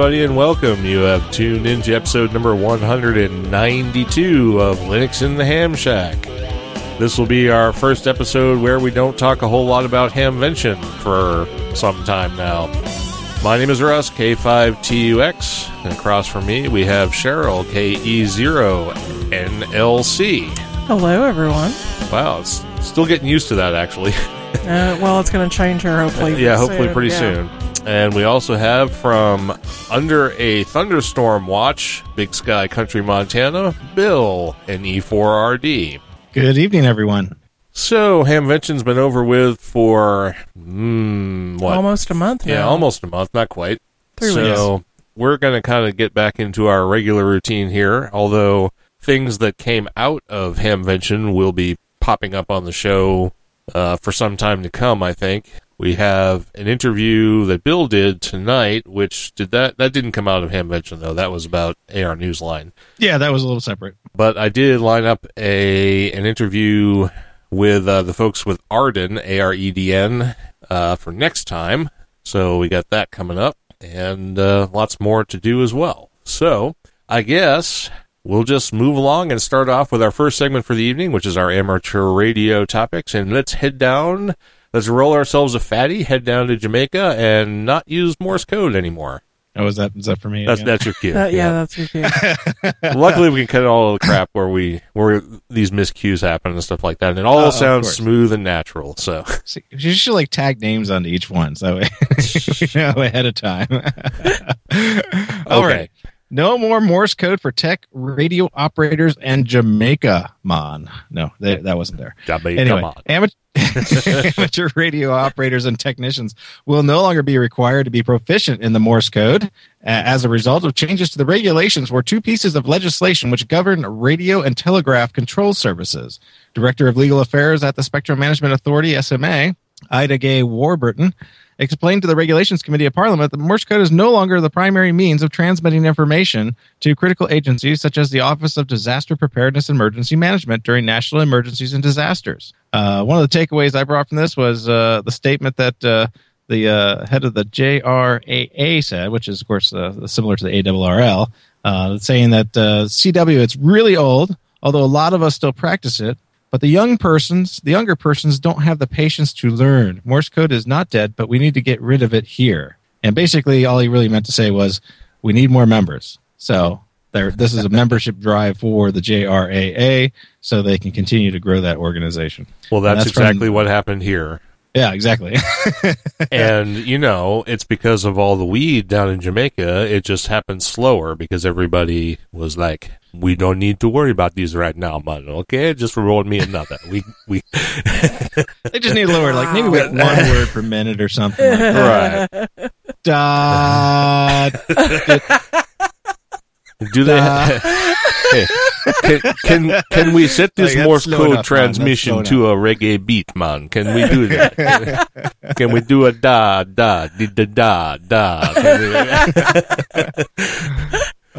Everybody and welcome. You have tuned into episode number 192 of Linux in the Ham Shack. This will be our first episode where we don't talk a whole lot about Hamvention for some time now. My name is Russ, K5TUX, and across from me we have Cheryl, KE0NLC. Hello, everyone. Wow, it's still getting used to that actually. Uh, well, it's going to change here hopefully. yeah, hopefully pretty Yeah. soon. And we also have from under a thunderstorm watch, Big Sky Country, Montana, Bill NE4RD. Good evening, everyone. So Hamvention's been over with for mm, what? Almost a month now. yeah, almost a month, not quite. Three so we're going to kind of get back into our regular routine here. Although things that came out of Hamvention will be popping up on the show uh, for some time to come. I think we have an interview that Bill did tonight, which did that that didn't come out of Hamvention though. That was about AR Newsline. Yeah, that was a little separate. But I did line up a an interview with uh, the folks with Arden, A R E D N, uh, for next time. So we got that coming up, and uh, lots more to do as well. So I guess we'll just move along and start off with our first segment for the evening, which is our amateur radio topics, and let's head down. Let's roll ourselves a fatty, head down to Jamaica, and not use Morse code anymore. Oh, is that is that for me? That's again? that's your cue. Uh, yeah, that's your cue. Luckily, we can cut all the crap where we where these miscues happen and stuff like that, and it all Uh, sounds smooth and natural. So, See, you should like tag names onto each one, so that way you know ahead of time. All Okay. right. No more Morse code for tech radio operators and Jamaica, man. No, that, that wasn't there. Jamaica, Anyway, man. amateur, amateur radio operators and technicians will no longer be required to be proficient in the Morse code uh, as a result of changes to the regulations were two pieces of legislation which govern radio and telegraph control services. Director of Legal Affairs at the Spectrum Management Authority, SMA, Ida Gay Warburton, explained to the Regulations Committee of Parliament that Morse code is no longer the primary means of transmitting information to critical agencies such as the Office of Disaster Preparedness and Emergency Management during national emergencies and disasters. Uh, one of the takeaways I brought from this was uh, the statement that uh, the uh, head of the JRAA said, which is, of course, uh, similar to the ARRL, uh, saying that CW, it's really old, although a lot of us still practice it. But the young persons, the younger persons don't have the patience to learn. Morse code is not dead, but we need to get rid of it here. And basically, all he really meant to say was, we need more members. So there, this is a membership drive for the JRAA, so they can continue to grow that organization. well, that's, that's from- exactly what happened here. Yeah, exactly. and you know, it's because of all the weed down in Jamaica. It just happened slower because everybody was like, "We don't need to worry about these right now, man. Okay, just roll me another. We we they just need to lower, like maybe like one word per minute or something. Like right." Dot. Do they? Hey, can, can can we set this Like, Morse code enough, transmission to a reggae beat, man? Can we do that? can we do a da da da da da?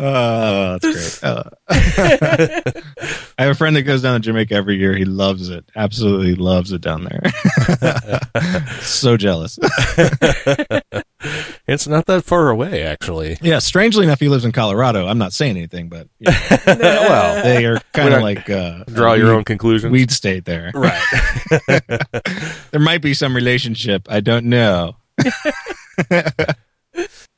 Oh, that's great. Uh, I have a friend that goes down to Jamaica every year. He loves it. Absolutely loves it down there. so jealous. it's not that far away, actually. Yeah, strangely enough, he lives in Colorado. I'm not saying anything, but you know, well, they are kind of like uh, draw your weed- own conclusions. weed state there. right. There might be some relationship. I don't know.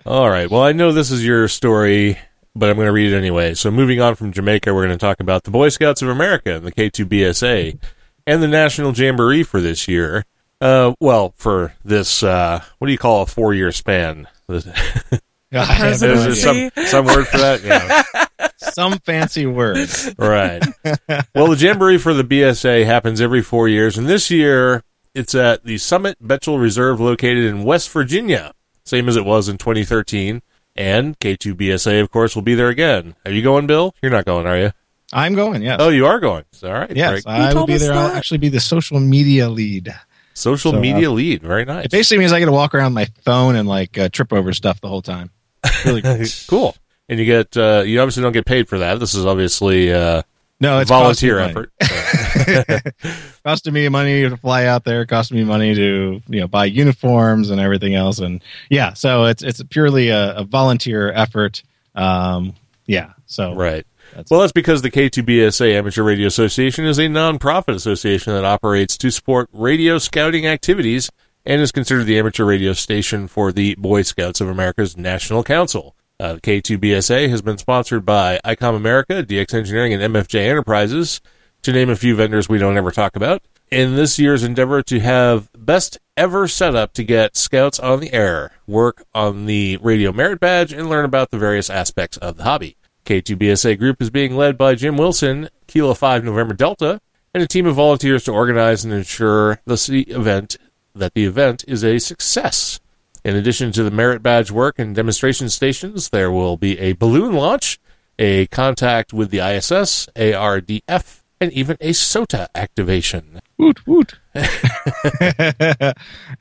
All right. Well, I know this is your story, but I'm going to read it anyway. So, moving on from Jamaica, we're going to talk about the Boy Scouts of America and the K2BSA and the National Jamboree for this year. Uh, well, for this, uh, what do you call a four year span? Is I have no there some, some word for that? Yeah. some fancy word. right. Well, the Jamboree for the BSA happens every four years, and this year it's at the Summit Bechtel Reserve located in West Virginia, same as it was in 2013. And K2BSA, of course, will be there again. Are you going, Bill? You're not going, are you? I'm going. Yes. Oh, you are going. All right. yes. Great. I will be us there. I'll actually be the social media lead. Social So, uh, media lead. Very nice. It basically means I get to walk around my phone and like uh, trip over stuff the whole time. Really cool. cool. And you get, uh, you obviously don't get paid for that. This is obviously uh, No, it's volunteer effort. costing me money to fly out there, costing me money to you know buy uniforms and everything else, and yeah, so it's it's purely a, a volunteer effort. Um, yeah, so right. That's- well, that's because the K2BSA Amateur Radio Association is a nonprofit association that operates to support radio scouting activities and is considered the amateur radio station for the Boy Scouts of America's National Council. Uh, K2BSA has been sponsored by ICOM America, DX Engineering, and MFJ Enterprises, to name a few vendors we don't ever talk about. In this year's endeavor to have best ever setup to get scouts on the air, work on the radio merit badge, and learn about the various aspects of the hobby. K2BSA Group is being led by Jim Wilson, Kilo 5 November Delta, and a team of volunteers to organize and ensure the event that the event is a success. In addition to the merit badge work and demonstration stations, there will be a balloon launch, a contact with the ISS, ARDF, and even a SOTA activation. woot woot. and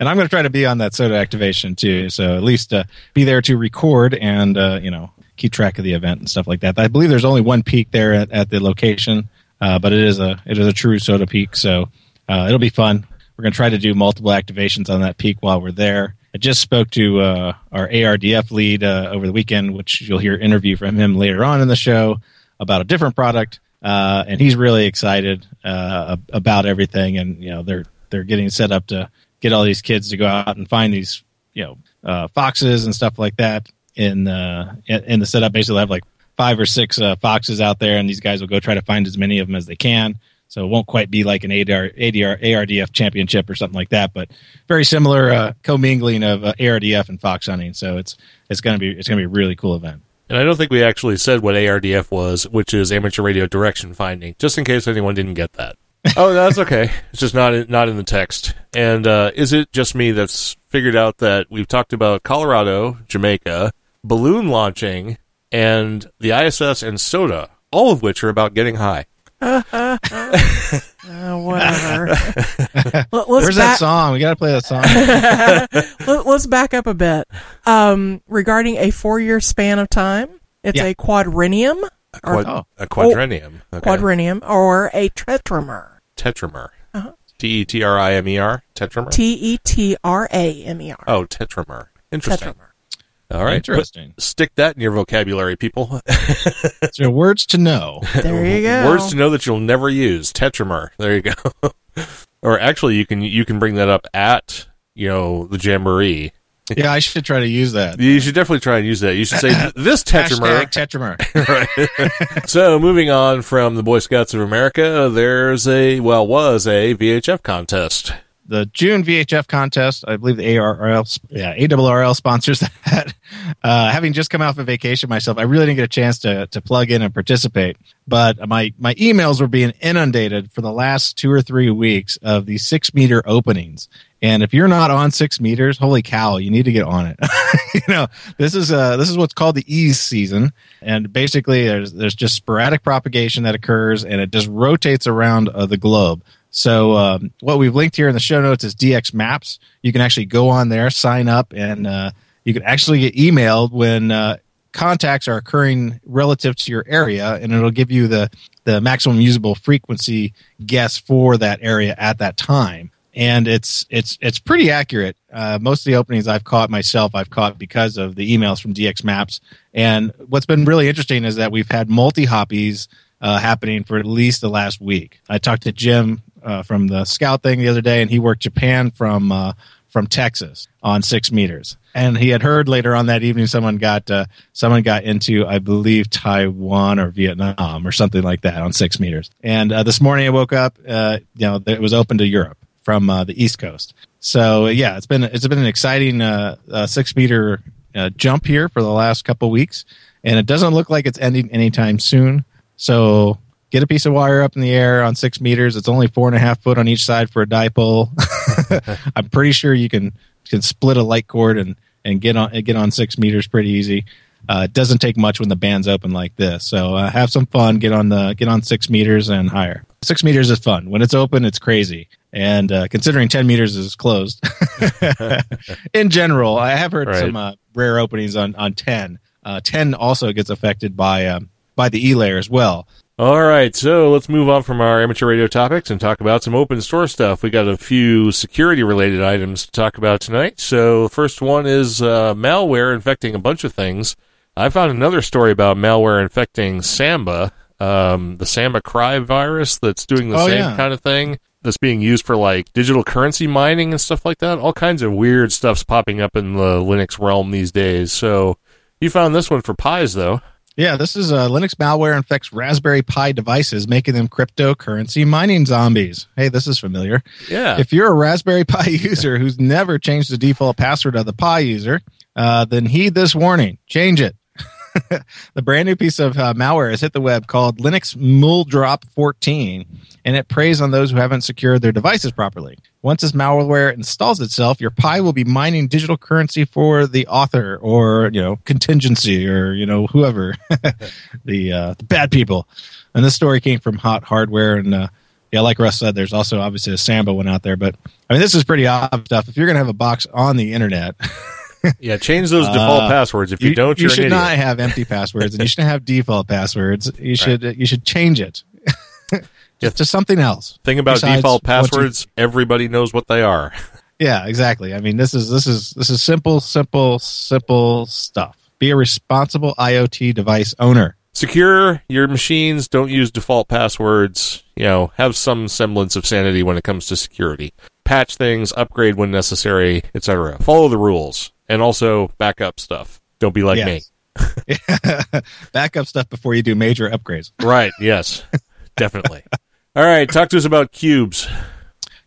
I'm going to try to be on that SOTA activation too, so at least uh, be there to record and uh, you know keep track of the event and stuff like that. I believe there's only one peak there at, at the location, uh, but it is a it is a true SOTA peak, so uh, it'll be fun. We're going to try to do multiple activations on that peak while we're there. I just spoke to uh, our ARDF lead uh, over the weekend, which you'll hear interview from him later on in the show about a different product, uh, and he's really excited uh, about everything. And you know, they're they're getting set up to get all these kids to go out and find these you know uh, foxes and stuff like that in uh, in the setup. Basically, have like five or six foxes out there, and these guys will go try to find as many of them as they can. So it won't quite be like an ADR, ADR, ARDF championship or something like that, but very similar uh, commingling of uh, ARDF and fox hunting. So it's it's gonna be it's gonna be a really cool event. And I don't think we actually said what ARDF was, which is amateur radio direction finding, just in case anyone didn't get that. oh, that's okay. It's just not in, not in the text. And uh, is it just me that's figured out that we've talked about Colorado, Jamaica, balloon launching, and the ISS and SOTA, all of which are about getting high. Uh, whatever. Let, us Where's that song? We gotta play that song. let, us back up a bit. Um, regarding a four-year span of time, it's Yeah. a quadrennium, or Quad, Oh. A quadrennium. Okay. quadrennium, or a tetramer. Tetramer. Uh-huh. T E T R I M E R. Tetramer. T e t r a m e r. oh, tetramer. Interesting. Tetramer. All right. Interesting. Put- stick that in your vocabulary, people. So words to know. There you go. Words to know that you'll never use. Tetramer. There you go. or actually, you can you can bring that up at you know the jamboree. Yeah, I should try to use that. You should definitely try and use that. You should say this tetramer. Hashtag tetramer. so moving on from the Boy Scouts of America, there's a well was a VHF contest. The June VHF contest. I believe the ARRL, yeah, ARRL sponsors that. Uh, having just come off of vacation myself, I really didn't get a chance to to plug in and participate. But my my emails were being inundated for the last two or three weeks of these six meter openings. And if you're not on six meters, holy cow, you need to get on it. you know, this is uh this is what's called the Es season, and basically there's there's just sporadic propagation that occurs, and it just rotates around uh, the globe. So um, what we've linked here in the show notes is DX Maps. You can actually go on there, sign up, and uh, you can actually get emailed when uh, contacts are occurring relative to your area, and it'll give you the the maximum usable frequency guess for that area at that time. And it's it's it's pretty accurate. Uh, most of the openings I've caught myself, I've caught because of the emails from DX Maps. And what's been really interesting is that we've had multi hoppies uh, happening for at least the last week. I talked to Jim uh, from the Scout thing the other day, and he worked Japan from uh, from Texas on six meters. And he had heard later on that evening someone got uh, someone got into I believe Taiwan or Vietnam or something like that on six meters. And uh, this morning I woke up, uh, you know, it was open to Europe from uh, the East Coast. So yeah, it's been it's been an exciting six meter jump here for the last couple weeks, and it doesn't look like it's ending anytime soon. So get a piece of wire up in the air on six meters. It's only four and a half foot on each side for a dipole. I'm pretty sure you can can split a light cord and and get on get on six meters pretty easy. Uh, it doesn't take much when the band's open like this. So uh, have some fun. Get on the get on six meters and higher. Six meters is fun. When it's open, it's crazy. And uh, considering ten meters is closed, in general, I have heard Right. some uh, rare openings on on ten. Uh, ten also gets affected by um, by the E layer as well. All right, so let's move on from our amateur radio topics and talk about some open source stuff. We got a few security related items to talk about tonight. So, first one is uh, malware infecting a bunch of things. I found another story about malware infecting Samba, um, the SambaCry virus that's doing the Oh, same yeah. kind of thing. That's being used for like digital currency mining and stuff like that. All kinds of weird stuff's popping up in the Linux realm these days. So, you found this one for Pies, though. Yeah, this is uh, Linux malware infects Raspberry Pi devices, making them cryptocurrency mining zombies. Hey, this is familiar. Yeah. If you're a Raspberry Pi user who's never changed the default password of the Pi user, uh, then heed this warning. Change it. the brand new piece of uh, malware has hit the web called Linux Muldrop 14, and it preys on those who haven't secured their devices properly. Once this malware installs itself, your Pi will be mining digital currency for the author or you know contingency or you know whoever the uh, the bad people. And this story came from Hot Hardware and. Uh, yeah, like Russ said, there's also obviously a Samba one out there, but I mean, this is pretty odd stuff. If you're going to have a box on the internet, Yeah, change those default Uh, passwords. If you, don't, you should not have empty passwords, and you shouldn't have default passwords. You should you should change it just to something else. Thing about default what you- passwords, everybody knows what they are. Yeah, exactly. I mean, this is this is this is simple, simple, simple stuff. Be a responsible IoT device owner. Secure your machines. Don't use default passwords. You know, have some semblance of sanity when it comes to security. Patch things, upgrade when necessary, etc. Follow the rules, and also backup stuff. Don't be like Yes. Backup stuff before you do major upgrades. Right? Yes, definitely. All right, talk to us about Qubes.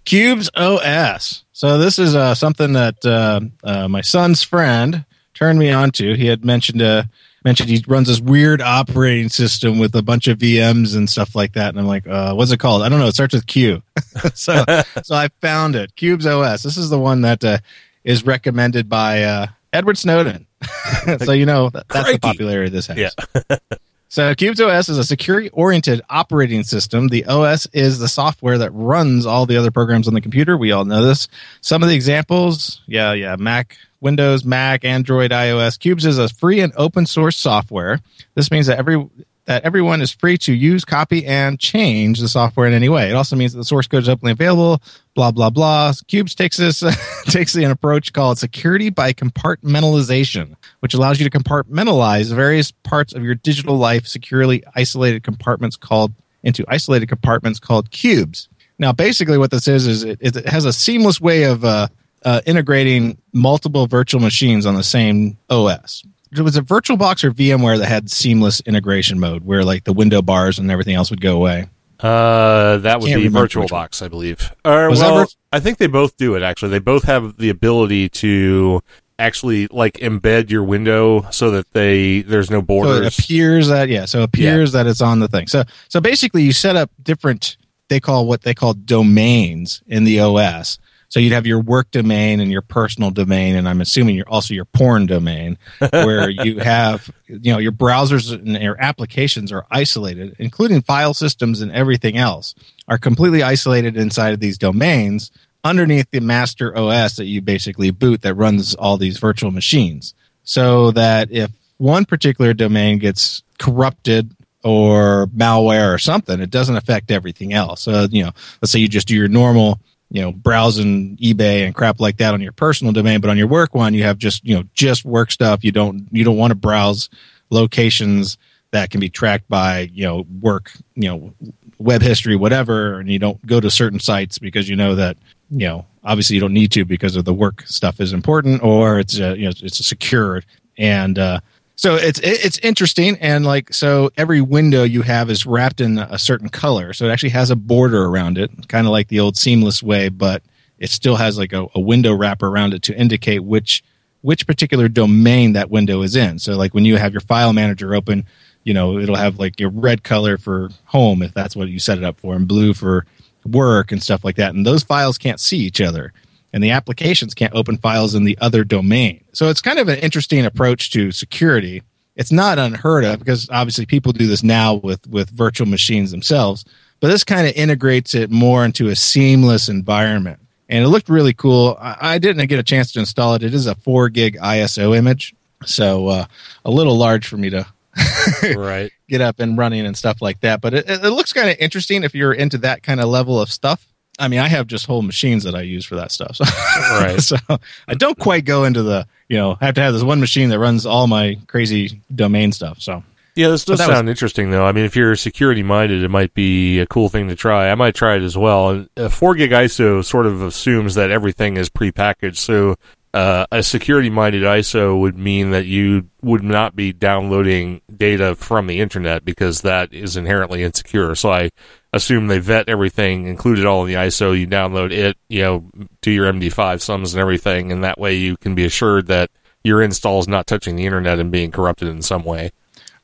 Qubes OS. So this is uh, something that uh, uh, my son's friend turned me on to. He had mentioned uh, mentioned he runs this weird operating system with a bunch of VMs and stuff like that. And I'm like, uh, what's it called? I don't know. It starts with Q. so so I found it. Qubes OS. This is the one that uh, is recommended by uh, Edward Snowden. so you know that, that's Crikey. the popularity of this has. Yeah. So Qubes OS is a security-oriented operating system. The OS is the software that runs all the other programs on the computer. We all know this. Some of the examples, yeah, yeah, Mac, Windows, Mac, Android, iOS. Qubes is a free and open source software. This means that every that everyone is free to use, copy, and change the software in any way. It also means that the source code is openly available. Blah blah blah. Qubes takes this takes an approach called security by compartmentalization, which allows you to compartmentalize various parts of your digital life securely isolated compartments called into isolated compartments called qubes. Now, basically, what this is is it, it has a seamless way of uh, uh, integrating multiple virtual machines on the same OS. It was a VirtualBox or VMware that had seamless integration mode, where like the window bars and everything else would go away. Uh, that would be remember which VirtualBox, I believe. Or, Was well, Vir- I think they both do it. Actually, they both have the ability to actually like embed your window so that they there's no So it appears that yeah, so it appears that it's on the thing. So so basically, you set up different. They call what they call domains in the OS. So you'd have your work domain and your personal domain, and I'm assuming you're also your porn domain, where you have you know your browsers and your applications are isolated, including file systems and everything else are completely isolated inside of these domains underneath the master OS that you basically boot that runs all these virtual machines. So that if one particular domain gets corrupted or malware or something, it doesn't affect everything else. So, you know, let's say you just do your normal, you know, browsing eBay and crap like that on your personal domain, but on your work one, you have just, you know, just work stuff. You don't, you don't want to browse locations that can be tracked by, you know, work, you know, web history, whatever. And you don't go to certain sites because you know that, you know, obviously you don't need to because of the work stuff is important or it's, uh, you know, it's secure. And, uh, so it's it's interesting and like so every window you have is wrapped in a certain color. So it actually has a border around it kind of like the old seamless way but it still has like a, a window wrapper around it to indicate which which particular domain that window is in. So like when you have your file manager open you know it'll have like your red color for home if that's what you set it up for and blue for work and stuff like that. And those files can't see each other and the applications can't open files in the other domain. So it's kind of an interesting approach to security. It's not unheard of because obviously people do this now with, with virtual machines themselves, but this kind of integrates it more into a seamless environment. And it looked really cool. I, I didn't get a chance to install it. It is a four gig ISO image, so uh, a little large for me to right. get up and running and stuff like that. But it, it looks kind of interesting if you're into that kind of level of stuff. I mean, I have just whole machines that I use for that stuff. So, Right. so I don't quite go into the, you know, I have to have this one machine that runs all my crazy domain stuff. So, Yeah, this does that was- sound interesting, though. I mean, if you're security minded, it might be a cool thing to try. I might try it as well. And uh, 4 gig ISO sort of assumes that everything is prepackaged. So uh, a security minded ISO would mean that you would not be downloading data from the internet because that is inherently insecure. So I assume they vet everything, include it all in the ISO. You download it, you know, do your MD5 sums and everything, and that way you can be assured that your install is not touching the internet and being corrupted in some way.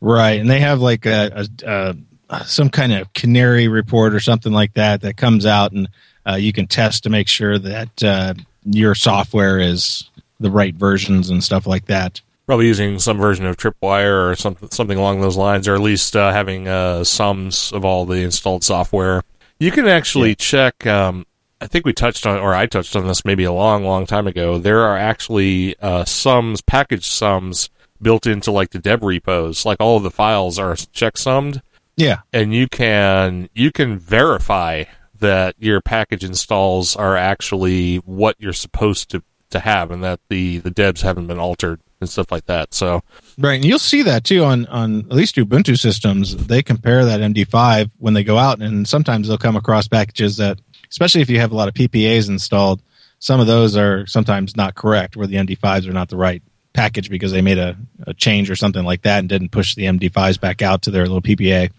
right. And they have like a, a, a some kind of canary report or something like that that comes out and uh, you can test to make sure that uh, your software is the right versions and stuff like that. Probably using some version of Tripwire or something something along those lines, or at least uh, having uh, sums of all the installed software. You can actually check. Um, I think we touched on, or I touched on this maybe a long, long time ago. There are actually uh, sums, package sums built into like the deb repos. Like all of the files are checksummed, Yeah. and you can you can verify that your package installs are actually what you're supposed to to have, and that the the debs haven't been altered and stuff like that. So Right, and you'll see that too on on at least Ubuntu systems. They compare that MD5 when they go out, and sometimes they'll come across packages that, especially if you have a lot of PPAs installed, some of those are sometimes not correct, where the MD5s are not the right package because they made a, a change or something like that and didn't push the MD5s back out to their little PPA.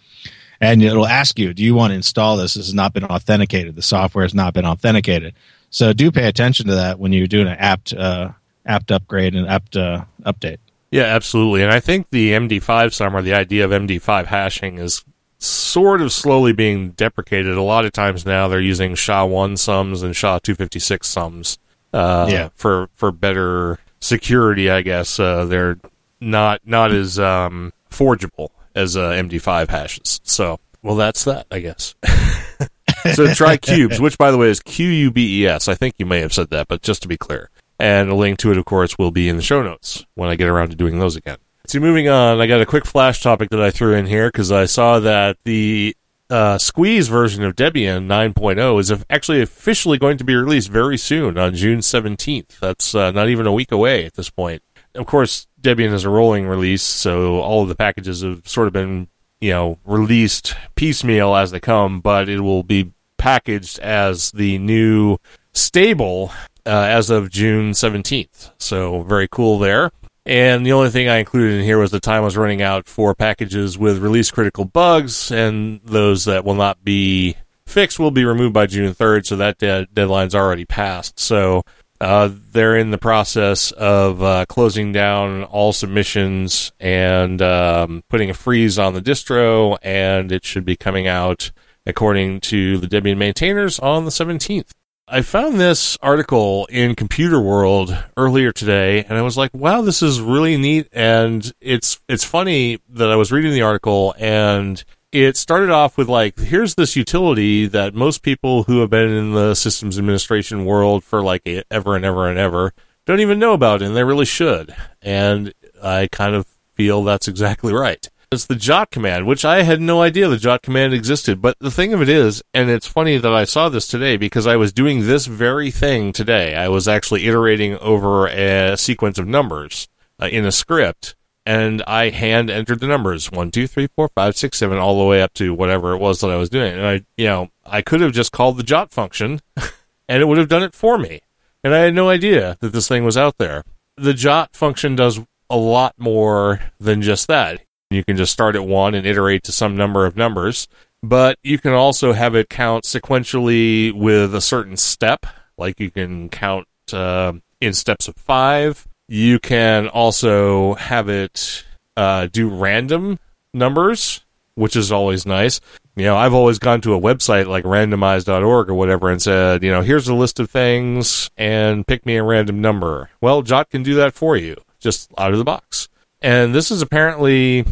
And it'll ask you, do you want to install this? This has not been authenticated. The software has not been authenticated. So do pay attention to that when you're doing an apt uh, apt upgrade and apt uh, update. Yeah, absolutely. And I think the MD5 sum or the idea of MD5 hashing is sort of slowly being deprecated. A lot of times now they're using SHA-1 sums and SHA-256 sums uh, Yeah. for for better security, I guess. Uh, they're not not as um, forgeable as uh, MD5 hashes. So, well, that's that, I guess. so try Qubes, which by the way is Q U B E S. I think you may have said that, but just to be clear. And a link to it, of course, will be in the show notes when I get around to doing those again. So moving on, I got a quick flash topic that I threw in here because I saw that the uh, Squeeze version of Debian 9.0 is actually officially going to be released very soon on June 17th. That's uh, not even a week away at this point. Of course, Debian is a rolling release, so all of the packages have sort of been, you know, released piecemeal as they come, but it will be packaged as the new stable uh, as of June 17th. So very cool there. And the only thing I included in here was the time was running out for packages with release critical bugs, and those that will not be fixed will be removed by June 3rd, so that de- deadline's already passed. So uh, they're in the process of uh, closing down all submissions and um, putting a freeze on the distro, and it should be coming out, according to the Debian maintainers, on the 17th. I found this article in Computer World earlier today, and I was like, "Wow, this is really neat." And it's it's funny that I was reading the article, and it started off with like, "Here's this utility that most people who have been in the systems administration world for like ever and ever and ever don't even know about, and they really should." And I kind of feel that's exactly right. It's the jot command, which I had no idea the jot command existed. But the thing of it is, and it's funny that I saw this today because I was doing this very thing today. I was actually iterating over a sequence of numbers uh, in a script, and I hand entered the numbers one, two, three, four, five, six, seven, all the way up to whatever it was that I was doing. And I, you know, I could have just called the jot function, and it would have done it for me. And I had no idea that this thing was out there. The jot function does a lot more than just that. You can just start at one and iterate to some number of numbers, but you can also have it count sequentially with a certain step. Like you can count uh, in steps of five. You can also have it uh, do random numbers, which is always nice. You know, I've always gone to a website like randomize.org or whatever and said, you know, here's a list of things and pick me a random number. Well, Jot can do that for you just out of the box. And this is apparently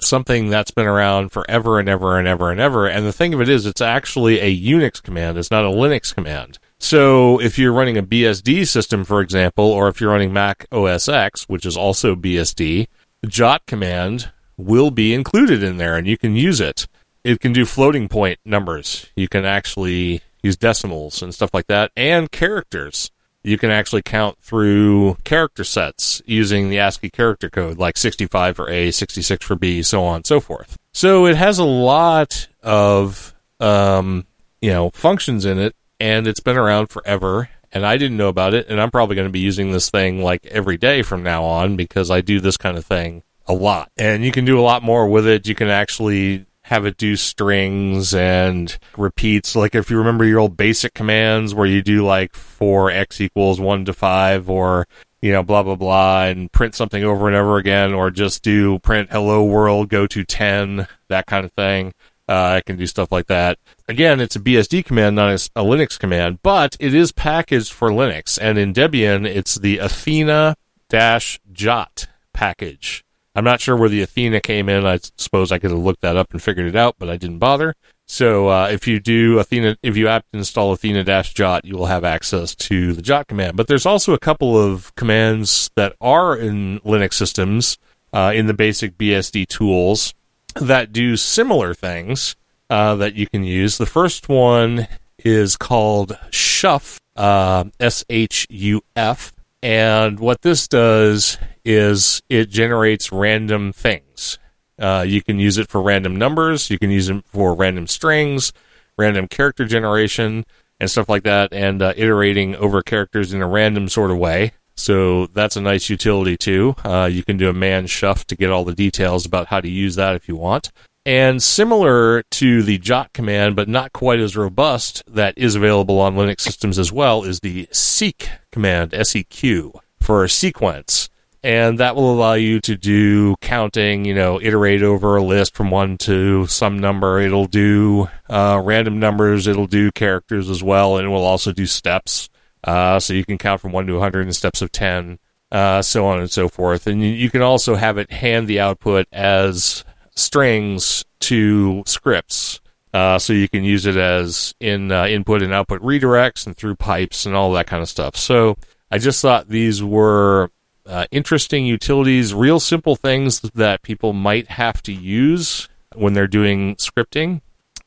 something that's been around forever and ever and ever and ever. And the thing of it is, it's actually a Unix command. It's not a Linux command. So if you're running a BSD system, for example, or if you're running Mac OS X, which is also BSD, the Jot command will be included in there and you can use it. It can do floating point numbers. You can actually use decimals and stuff like that and characters you can actually count through character sets using the ASCII character code, like 65 for A, 66 for B, so on and so forth. So it has a lot of, um, you know, functions in it, and it's been around forever. And I didn't know about it, and I'm probably going to be using this thing like every day from now on because I do this kind of thing a lot. And you can do a lot more with it. You can actually have it do strings and repeats. Like if you remember your old basic commands where you do like for x equals one to five or you know blah blah blah and print something over and over again or just do print hello world go to 10 that kind of thing. Uh, I can do stuff like that. Again, it's a BSD command, not a, Linux command, but it is packaged for Linux. And in Debian, it's the Athena dash Jot package. I'm not sure where the Athena came in. I suppose I could have looked that up and figured it out, but I didn't bother. So uh, if you do Athena, if you apt install Athena dash Jot, you will have access to the Jot command. But there's also a couple of commands that are in Linux systems uh, in the basic BSD tools that do similar things uh, that you can use. The first one is called Shuf, uh, S H U F, and what this does is it generates random things. Uh, you can use it for random numbers, you can use it for random strings, random character generation, and stuff like that, and uh, iterating over characters in a random sort of way. So that's a nice utility too. Uh, you can do a man shuf to get all the details about how to use that if you want. And similar to the jot command, but not quite as robust, that is available on Linux systems as well, is the seq command, S-E-Q, for sequence and that will allow you to do counting, you know, iterate over a list from one to some number. It'll do uh, random numbers, it'll do characters as well, and it will also do steps. Uh, so you can count from 1 to 100 in steps of 10, uh, so on and so forth. And you, you can also have it hand the output as strings to scripts. Uh, so you can use it as in uh, input and output redirects and through pipes and all that kind of stuff. So I just thought these were uh, interesting utilities, real simple things that people might have to use when they're doing scripting,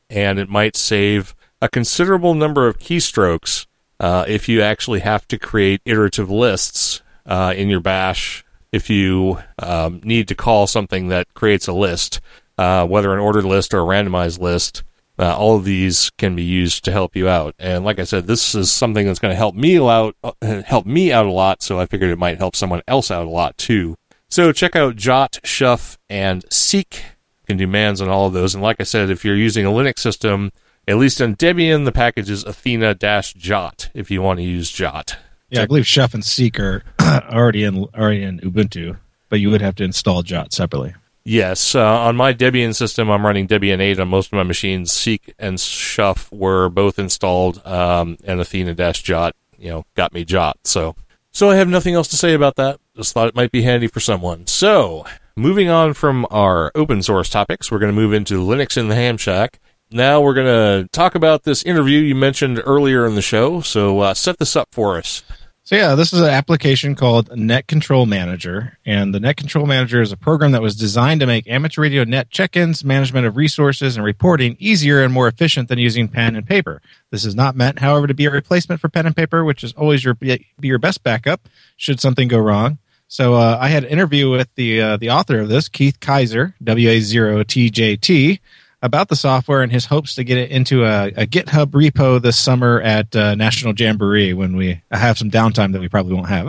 and it might save a considerable number of keystrokes uh, if you actually have to create iterative lists uh, in your bash. If you um, need to call something that creates a list, uh, whether an ordered list or a randomized list, uh, all of these can be used to help you out. And like I said, this is something that's going to help me out, uh, help me out a lot. So I figured it might help someone else out a lot too. So check out Jot, Shuf, and Seq. You can do mans on all of those. And like I said, if you're using a Linux system, at least on Debian, the package is Athena-Jot if you want to use Jot. Yeah, I believe Shuf and Seq are already in already in Ubuntu, but you would have to install Jot separately. Yes, uh, on my Debian system, I'm running Debian 8 on most of my machines. Seq and Shuf were both installed, um, and Athena Dash Jot, you know, got me Jot. So, so I have nothing else to say about that. Just thought it might be handy for someone. So, moving on from our open source topics, we're going to move into Linux in the Ham Shack. Now we're going to talk about this interview you mentioned earlier in the show. So, uh, set this up for us. So yeah, this is an application called Net Control Manager, and the Net Control Manager is a program that was designed to make amateur radio net check-ins, management of resources, and reporting easier and more efficient than using pen and paper. This is not meant, however, to be a replacement for pen and paper, which is always your be your best backup should something go wrong. So uh, I had an interview with the uh, the author of this, Keith Kaiser, WA0TJT, about the software and his hopes to get it into a, a GitHub repo this summer at uh, National Jamboree when we have some downtime that we probably won't have.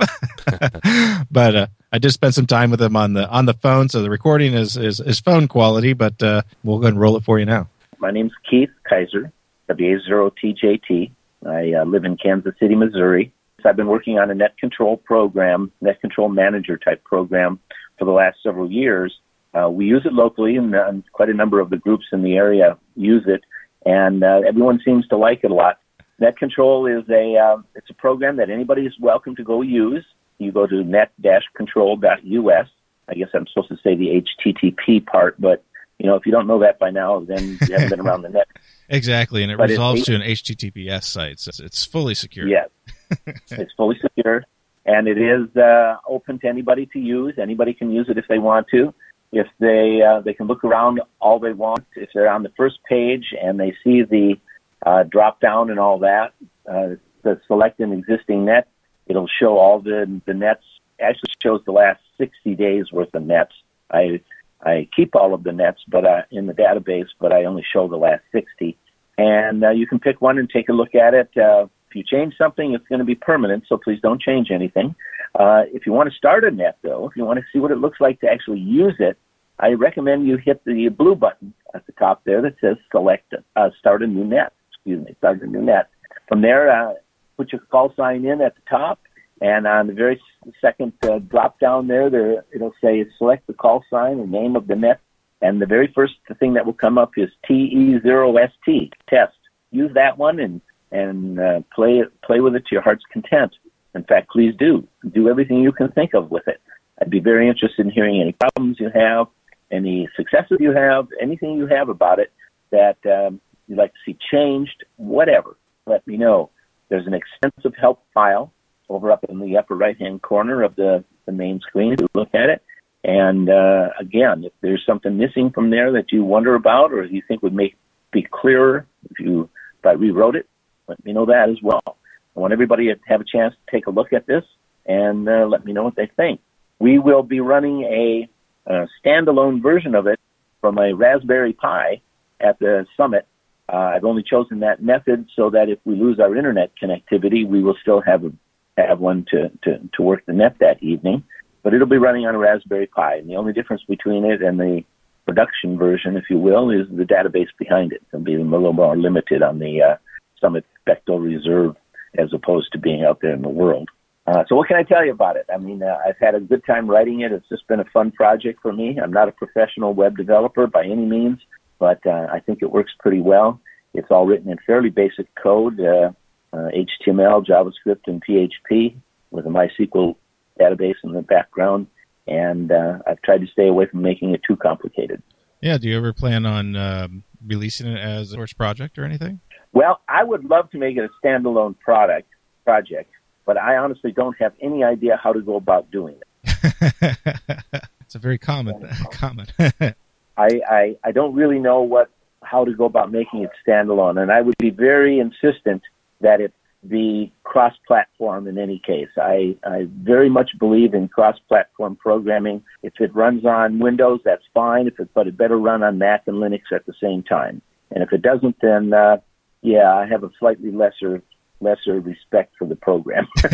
but uh, I did spend some time with him on the on the phone, so the recording is is, is phone quality. But uh, we'll go and roll it for you now. My name's Keith Kaiser, WA0TJT. I uh, live in Kansas City, Missouri. So I've been working on a net control program, net control manager type program for the last several years Uh, we use it locally, and uh, quite a number of the groups in the area use it, and uh, everyone seems to like it a lot. Net Control is a uh, it's a program that anybody is welcome to go use. You go to net-control.us. I guess I'm supposed to say the HTTP part, but you know if you don't know that by now, then you haven't been around the net. Exactly, and it But resolves to an HTTPS site, so it's fully secure. Yes, it's fully secure, and it is uh, open to anybody to use. Anybody can use it if they want to. If they uh, they can look around all they want. If they're on the first page and they see the uh, drop down and all that, uh, the select an existing net. It'll show all the the nets. Actually, shows the last 60 days worth of nets. I I keep all of the nets, but uh, in the database, but I only show the last 60. And uh, you can pick one and take a look at it. Uh, if you change something, it's going to be permanent, so please don't change anything. Uh, if you want to start a net, though, if you want to see what it looks like to actually use it, I recommend you hit the blue button at the top there that says select uh, start a new net. Excuse me, start a new net. From there, uh, put your call sign in at the top, and on the very second uh, drop down there, there it'll say select the call sign and name of the net, and the very first thing that will come up is TE0ST test. Use that one and and uh, play it, play with it to your heart's content. In fact, please do do everything you can think of with it. I'd be very interested in hearing any problems you have, any successes you have, anything you have about it that um, you'd like to see changed, whatever. Let me know. There's an extensive help file over up in the upper right hand corner of the, the main screen you look at it. And uh, again, if there's something missing from there that you wonder about or you think would make be clearer if you if I rewrote it, let me know that as well. I want everybody to have a chance to take a look at this and uh, let me know what they think. We will be running a, uh standalone version of it from a Raspberry Pi at the summit. Uh, I've only chosen that method so that if we lose our internet connectivity, we will still have a, have one to, to, to work the net that evening. But it'll be running on a Raspberry Pi, and the only difference between it and the production version, if you will, is the database behind it. It'll be a little more limited on the uh, Summit Bechtel Reserve as opposed to being out there in the world. Uh, so what can I tell you about it? I mean, uh, I've had a good time writing it. It's just been a fun project for me. I'm not a professional web developer by any means, but uh, I think it works pretty well. It's all written in fairly basic code, uh, uh, HTML, JavaScript, and PHP with a MySQL database in the background. And uh, I've tried to stay away from making it too complicated. Yeah. Do you ever plan on um, releasing it as a source project or anything? Well, I would love to make it a standalone product project, but I honestly don't have any idea how to go about doing it. it's a very common comment. I, I, I don't really know what how to go about making it standalone, and I would be very insistent that it be cross-platform in any case. I, I very much believe in cross-platform programming. If it runs on Windows, that's fine. If it, but it better run on Mac and Linux at the same time. And if it doesn't, then uh, yeah, I have a slightly lesser lesser respect for the program. well,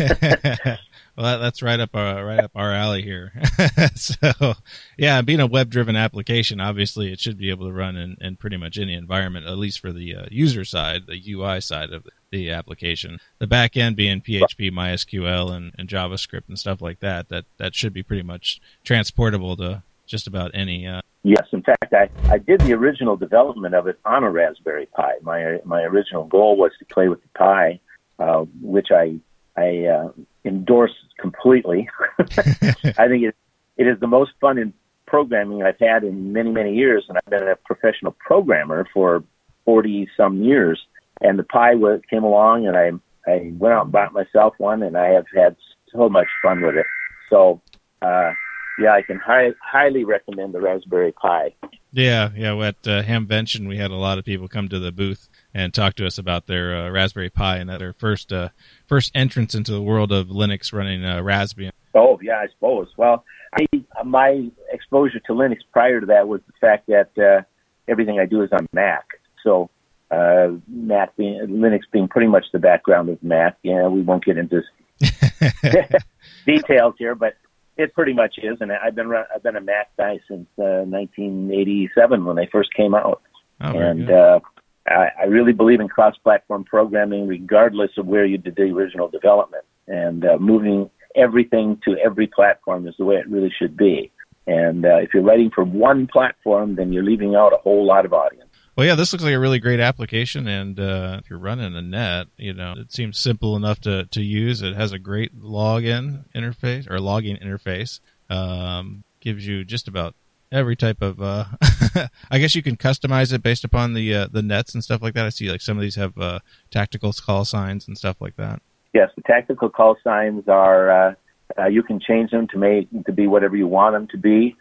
that, that's right up our right up our alley here. so, yeah, being a web-driven application, obviously, it should be able to run in, in pretty much any environment, at least for the uh, user side, the UI side of the application. The back end being PHP, MySQL, and, and JavaScript and stuff like that. That that should be pretty much transportable to just about any. Uh, Yes, in fact, I, I did the original development of it on a Raspberry Pi. My my original goal was to play with the Pi, uh, which I I uh, endorse completely. I think it it is the most fun in programming I've had in many many years, and I've been a professional programmer for forty some years. And the Pi was, came along, and I I went out and bought myself one, and I have had so much fun with it. So. Uh, yeah, I can high, highly recommend the Raspberry Pi. Yeah, yeah. At uh, Hamvention, we had a lot of people come to the booth and talk to us about their uh, Raspberry Pi and that their first uh, first entrance into the world of Linux running uh, Raspbian. Oh yeah, I suppose. Well, I, my exposure to Linux prior to that was the fact that uh, everything I do is on Mac. So uh, Mac being Linux being pretty much the background of Mac. Yeah, we won't get into details here, but it pretty much is, and I've been I've been a Mac guy since uh, 1987 when they first came out, oh, and uh, I, I really believe in cross-platform programming, regardless of where you did the original development, and uh, moving everything to every platform is the way it really should be. And uh, if you're writing for one platform, then you're leaving out a whole lot of audience. Well, yeah, this looks like a really great application, and uh, if you're running a net, you know, it seems simple enough to, to use. It has a great login interface or logging interface. Um, gives you just about every type of. Uh, I guess you can customize it based upon the uh, the nets and stuff like that. I see like some of these have uh, tactical call signs and stuff like that. Yes, the tactical call signs are. Uh, uh, you can change them to make to be whatever you want them to be.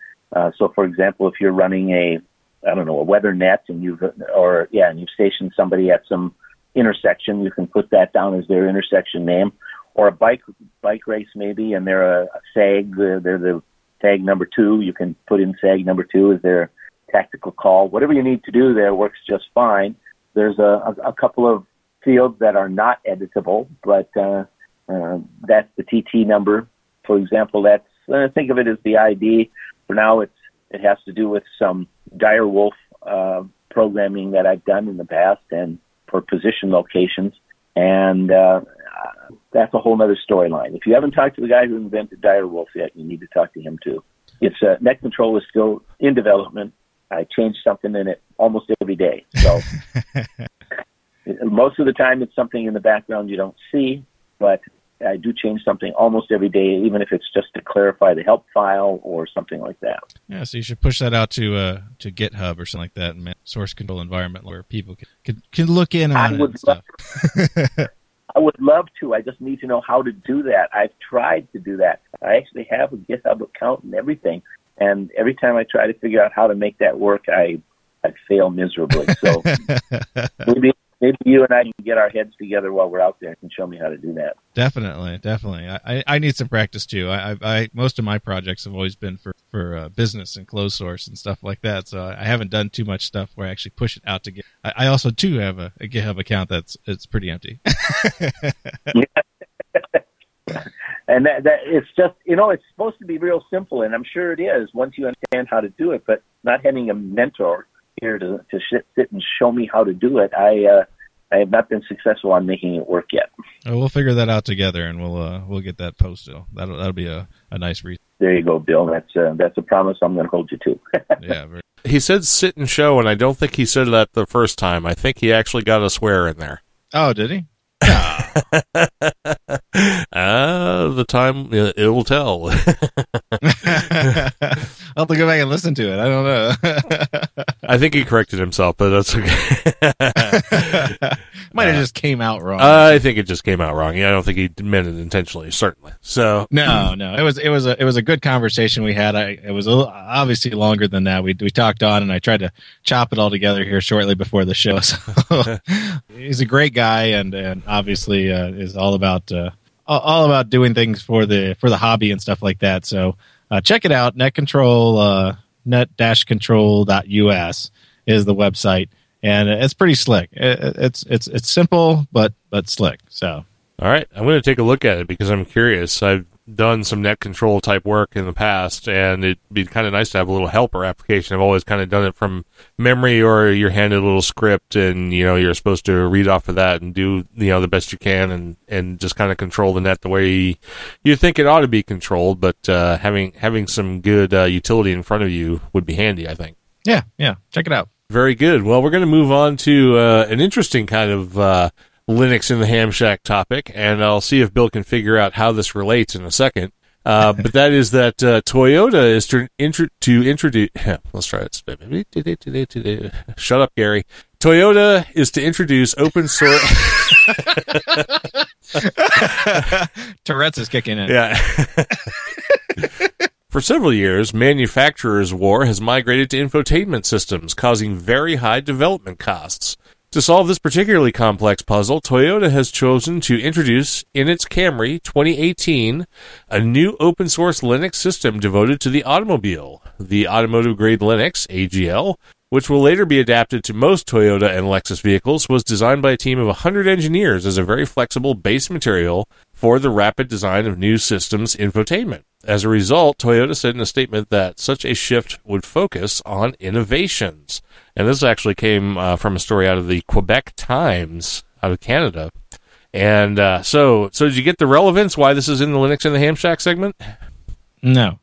So, for example, if you're running a I don't know, a weather net and you've, or yeah, and you've stationed somebody at some intersection, you can put that down as their intersection name. Or a bike, bike race maybe, and they're a, a SAG, they're, they're the SAG number two, you can put in SAG number two as their tactical call. Whatever you need to do there works just fine. There's a, a, a couple of fields that are not editable, but, uh, uh, that's the TT number. For example, that's, uh, think of it as the ID. For now, it's, it has to do with some direwolf uh, programming that I've done in the past and for position locations. And uh, that's a whole other storyline. If you haven't talked to the guy who invented direwolf yet, you need to talk to him too. It's uh, net control is still in development. I change something in it almost every day. So most of the time, it's something in the background you don't see, but I do change something almost every day, even if it's just to clarify the help file or something like that. Yeah, so you should push that out to uh, to GitHub or something like that, and source control environment where people can can, can look in on I it. would stuff. I would love to. I just need to know how to do that. I've tried to do that. I actually have a GitHub account and everything, and every time I try to figure out how to make that work, I I fail miserably. So maybe maybe you and I can Git our heads together while we're out there and show me how to do that. Definitely, definitely. I, I, need some practice too. I, I, I most of my projects have always been for for uh, business and closed source and stuff like that. So I haven't done too much stuff where I actually push it out to get. I, I also too have a, a GitHub account that's it's pretty empty. and that, that it's just you know it's supposed to be real simple, and I'm sure it is once you understand how to do it. But not having a mentor here to to sit, sit and show me how to do it, I uh, I have not been successful on making it work yet. Well, we'll figure that out together, and we'll uh, we'll get that posted. That'll that'll be a, a nice reason. There you go, Bill. That's uh, that's a promise I'm going to hold you to. Yeah, very, He said sit and show, and I don't think he said that the first time. I think he actually got a swear in there. Oh, did he? Ah, the time uh, it will tell. I'll have to go back and listen to it. I don't know. I think he corrected himself, but that's okay. Might have just came out wrong. I think it just came out wrong. Yeah, I don't think he meant it intentionally, certainly. So no, no, it was it was a it was a good conversation we had. I it was a obviously longer than that. We we talked on, and I tried to chop it all together here shortly before the show. So he's a great guy, and and obviously uh, is all about uh, all about doing things for the for the hobby and stuff like that. So uh, check it out. Net Control uh, net dash control.us is the website, and it's pretty slick. It, it's it's it's simple, but but slick. So All right, I'm going to take a look at it because I'm curious. I've done some net control type work in the past, and it'd be kind of nice to have a little helper application. I've always kind of done it from memory, or you're handed a little script, and you know you're supposed to read off of that and do you know the best you can, and and just kind of control the net the way you think it ought to be controlled. But uh, having having some good uh, utility in front of you would be handy, I think. yeah, yeah, check it out. Very good. Well, we're going to move on to uh, an interesting kind of uh, Linux in the ham shack topic, and I'll see if Bill can figure out how this relates in a second. Uh, but that is that uh, Toyota is to, intro- to introduce. Let's try it. Shut up, Gary. Toyota is to introduce open source. Tourette's is kicking in. Yeah. For several years, manufacturers' war has migrated to infotainment systems, causing very high development costs. To solve this particularly complex puzzle, Toyota has chosen to introduce in its Camry 2018 a new open source Linux system devoted to the automobile, the Automotive Grade Linux, AGL, which will later be adapted to most Toyota and Lexus vehicles, was designed by a team of 100 engineers as a very flexible base material for the rapid design of new systems infotainment. As a result, Toyota said in a statement that such a shift would focus on innovations. And this actually came uh, from a story out of the Quebec Times out of Canada. And uh, so, so did you get the relevance why this is in the Linux and the Ham Shack segment? No.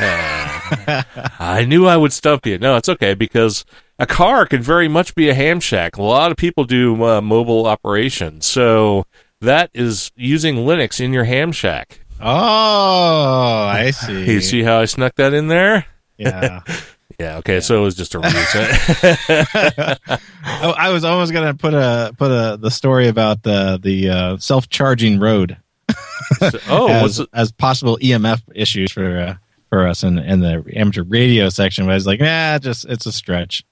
Uh, I knew I would stump you. No, it's okay because a car can very much be a ham shack. A lot of people do uh, mobile operations, so that is using Linux in your ham shack. Oh, I see. You see how I snuck that in there? Yeah. Yeah. Okay. So it was just a ruse. I, I was almost gonna put a put a the story about the the uh, self charging road oh, as, as possible EMF issues for uh, for us in in the amateur radio section. But I was like, nah, just it's a stretch.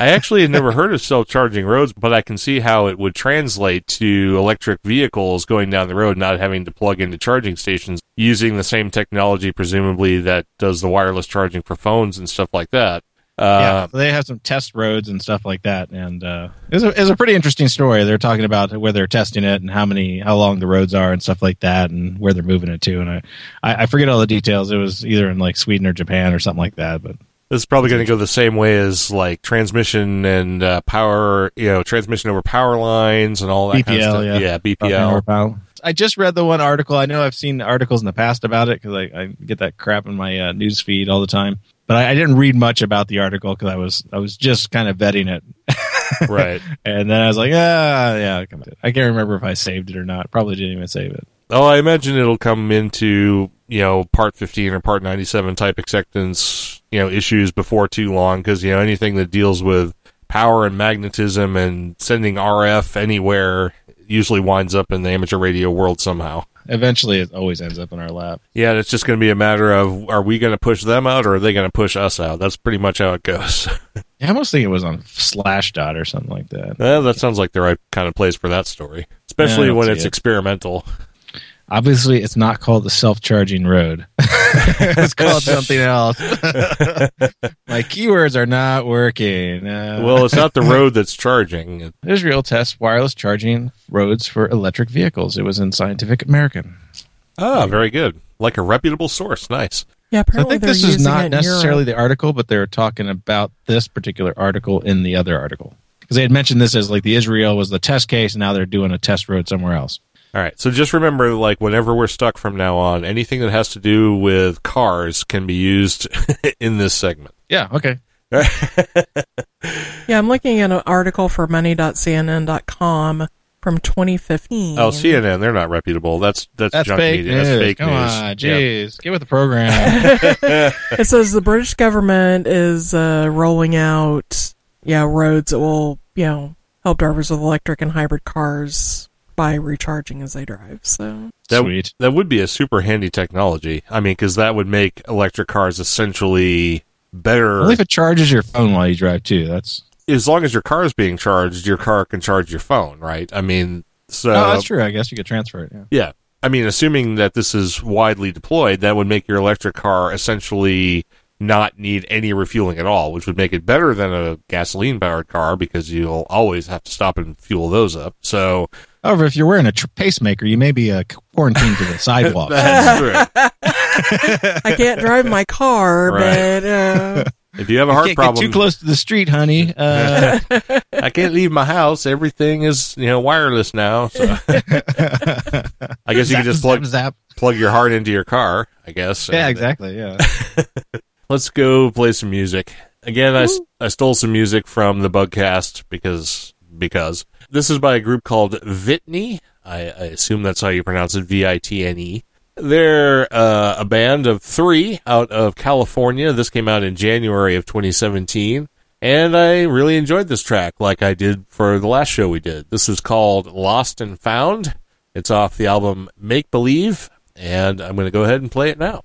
I actually had never heard of self-charging roads, but I can see how it would translate to electric vehicles going down the road, not having to plug into charging stations, using the same technology, presumably that does the wireless charging for phones and stuff like that. yeah, Uh, so they have some test roads and stuff like that, and uh, it's a it's a pretty interesting story. They're talking about where they're testing it and how many how long the roads are and stuff like that, and where they're moving it to. And I I, I forget all the details. It was either in like Sweden or Japan or something like that. But This is probably going to go the same way as like transmission and uh, power, you know, transmission over power lines and all that kind of BPL, stuff. yeah. yeah, BPL. I just read the one article. I know I've seen articles in the past about it because I, I get that crap in my uh, news feed all the time. But I, I didn't read much about the article because I was I was just kind of vetting it, right. and then I was like, ah, yeah. I can't remember if I saved it or not. Probably didn't even save it. Oh, I imagine it'll come into you know part fifteen or part ninety seven type acceptance you know issues before too long because you know anything that deals with power and magnetism and sending RF anywhere usually winds up in the amateur radio world somehow. Eventually, it always ends up in our lap. Yeah, and it's just going to be a matter of are we going to push them out or are they going to push us out? That's pretty much how it goes. I almost think it was on Slashdot or something like that. well, that sounds like the right kind of place for that story, especially don't when it's it. experimental. Obviously, it's not called the self-charging road. it's called something else. My keywords are not working. Uh, Well, it's not the road that's charging. Israel tests wireless charging roads for electric vehicles. It was in Scientific American. Ah, very good. Like a reputable source. Nice. Yeah, So I think this is not necessarily the article, but they're talking about this particular article in the other article. Because they had mentioned this as like the Israel was the test case, and now they're doing a test road somewhere else. All right. So just remember, like, whenever we're stuck from now on, anything that has to do with cars can be used in this segment. Yeah, okay. Yeah, I'm looking at an article for money.cnn.com from 2015. Oh, CNN, they're not reputable. That's that's, That's junk fake media. news. That's fake Come news. on, Yeah. jeez. Get with the program. It says the British government is uh, rolling out, yeah, roads that will, you know, help drivers with electric and hybrid cars by recharging as they drive. So, That, Sweet. That would be a super handy technology. I mean, because that would make electric cars essentially better. Only if it charges your phone while you drive too. That's as long as your car is being charged, your car can charge your phone, right? I mean, so oh, that's true. I guess you could transfer it. Yeah. Yeah. I mean, assuming that this is widely deployed, that would make your electric car essentially not need any refueling at all, which would make it better than a gasoline powered car because you'll always have to stop and fuel those up. So However, if you're wearing a tr- pacemaker, you may be uh, quarantined to the sidewalk. that's true. I can't drive my car, Right. but uh, If you have a heart Can't problem, get too close to the street, honey. Uh, I can't leave my house. Everything is, you know, wireless now. So I guess you zap, can just zap, plug zap. plug your heart into your car, I guess. Yeah, And- exactly. Yeah. Let's go play some music. Again, I, I stole some music from the Bugcast because because this is by a group called Vitney. I, I assume that's how you pronounce it, V I T N E. They're uh, a band of three out of California. This came out in January of 2017, and I really enjoyed this track, like I did for the last show we did. This is called Lost and Found. It's off the album Make Believe, and I'm going to go ahead and play it now.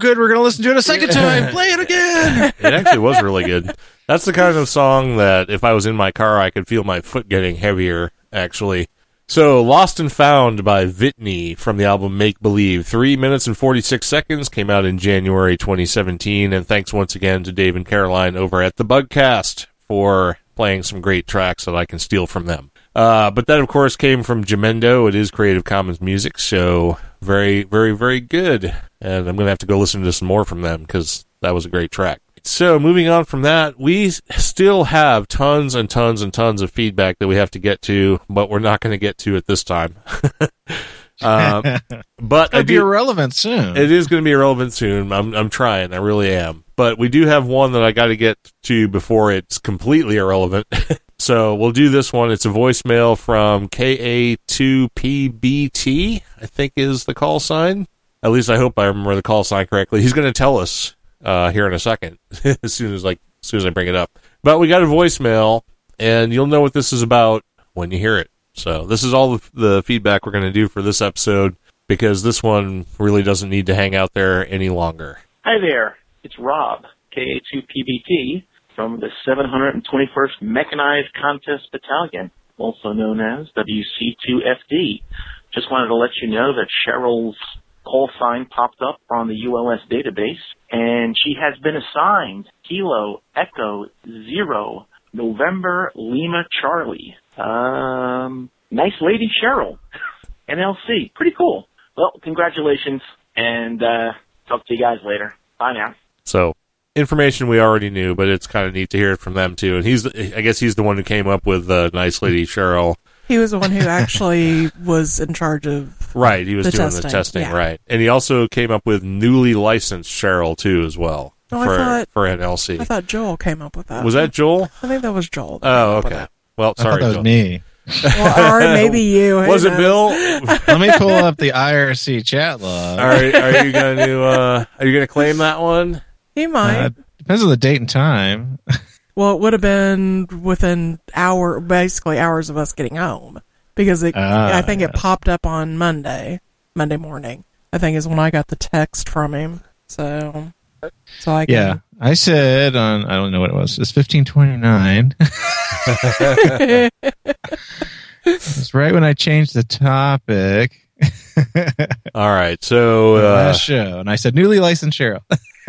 Good. We're gonna listen to it a second time. Play it again. It actually was really good. That's the kind of song that if I was in my car, I could feel my foot getting heavier. Actually. So, Lost and Found by Vitney from the album Make Believe. Three minutes and 46 seconds came out in January 2017. And thanks once again to Dave and Caroline over at the Bugcast for playing some great tracks that I can steal from them. Uh, but that, of course, came from Jamendo. It is Creative Commons music, so very, very, very good. And I'm going to have to go listen to some more from them because that was a great track. So moving on from that, we still have tons and tons and tons of feedback that we have to get to, but we're not going to get to it this time. um, but It'll be irrelevant soon. it is going to be irrelevant soon. I'm, I'm trying. I really am. But we do have one that I got to get to before it's completely irrelevant. so we'll do this one. It's a voicemail from KA2PBT, I think is the call sign. At least I hope I remember the call sign correctly. He's going to tell us uh, here in a second, as soon as like as soon as I bring it up. But we got a voicemail, and you'll know what this is about when you hear it. So this is all the, the feedback we're going to do for this episode because this one really doesn't need to hang out there any longer. Hi there, it's Rob, KA2PBT, from the 721st Mechanized Contest Battalion, also known as WC2FD. Just wanted to let you know that Cheryl's call sign popped up on the ULS database, and she has been assigned Kilo Echo Zero November Lima Charlie. Um, nice lady Cheryl, NLC, pretty cool. Well, congratulations, and uh, talk to you guys later. Bye now. So information we already knew, but it's kind of neat to hear it from them too. And he's, I guess he's the one who came up with uh, "Nice Lady Cheryl." He was the one who actually was in charge of. Right, he was The doing testing, the testing, yeah. right, and he also came up with newly licensed Cheryl too, as well Oh, I for thought- for NLC. I thought Joel came up with that. was that Joel? I think that was Joel. that Oh, came up with okay. that. Well, I thought sorry, that was Joel. me. Well, or maybe you. who Was it? Bill? Let me pull up the IRC chat log. are, are you going to uh, are you going to claim that one? He might. Uh, depends on the date and time. well, it would have been within hour, basically hours of us getting home, because it. Ah, I think it popped up on Monday, Monday morning. I think is when I got the text from him. So, so I can. Yeah, I said on I don't know what it was. It's fifteen twenty nine. It's right when I changed the topic. All right, so uh, last show, and I said newly licensed Cheryl.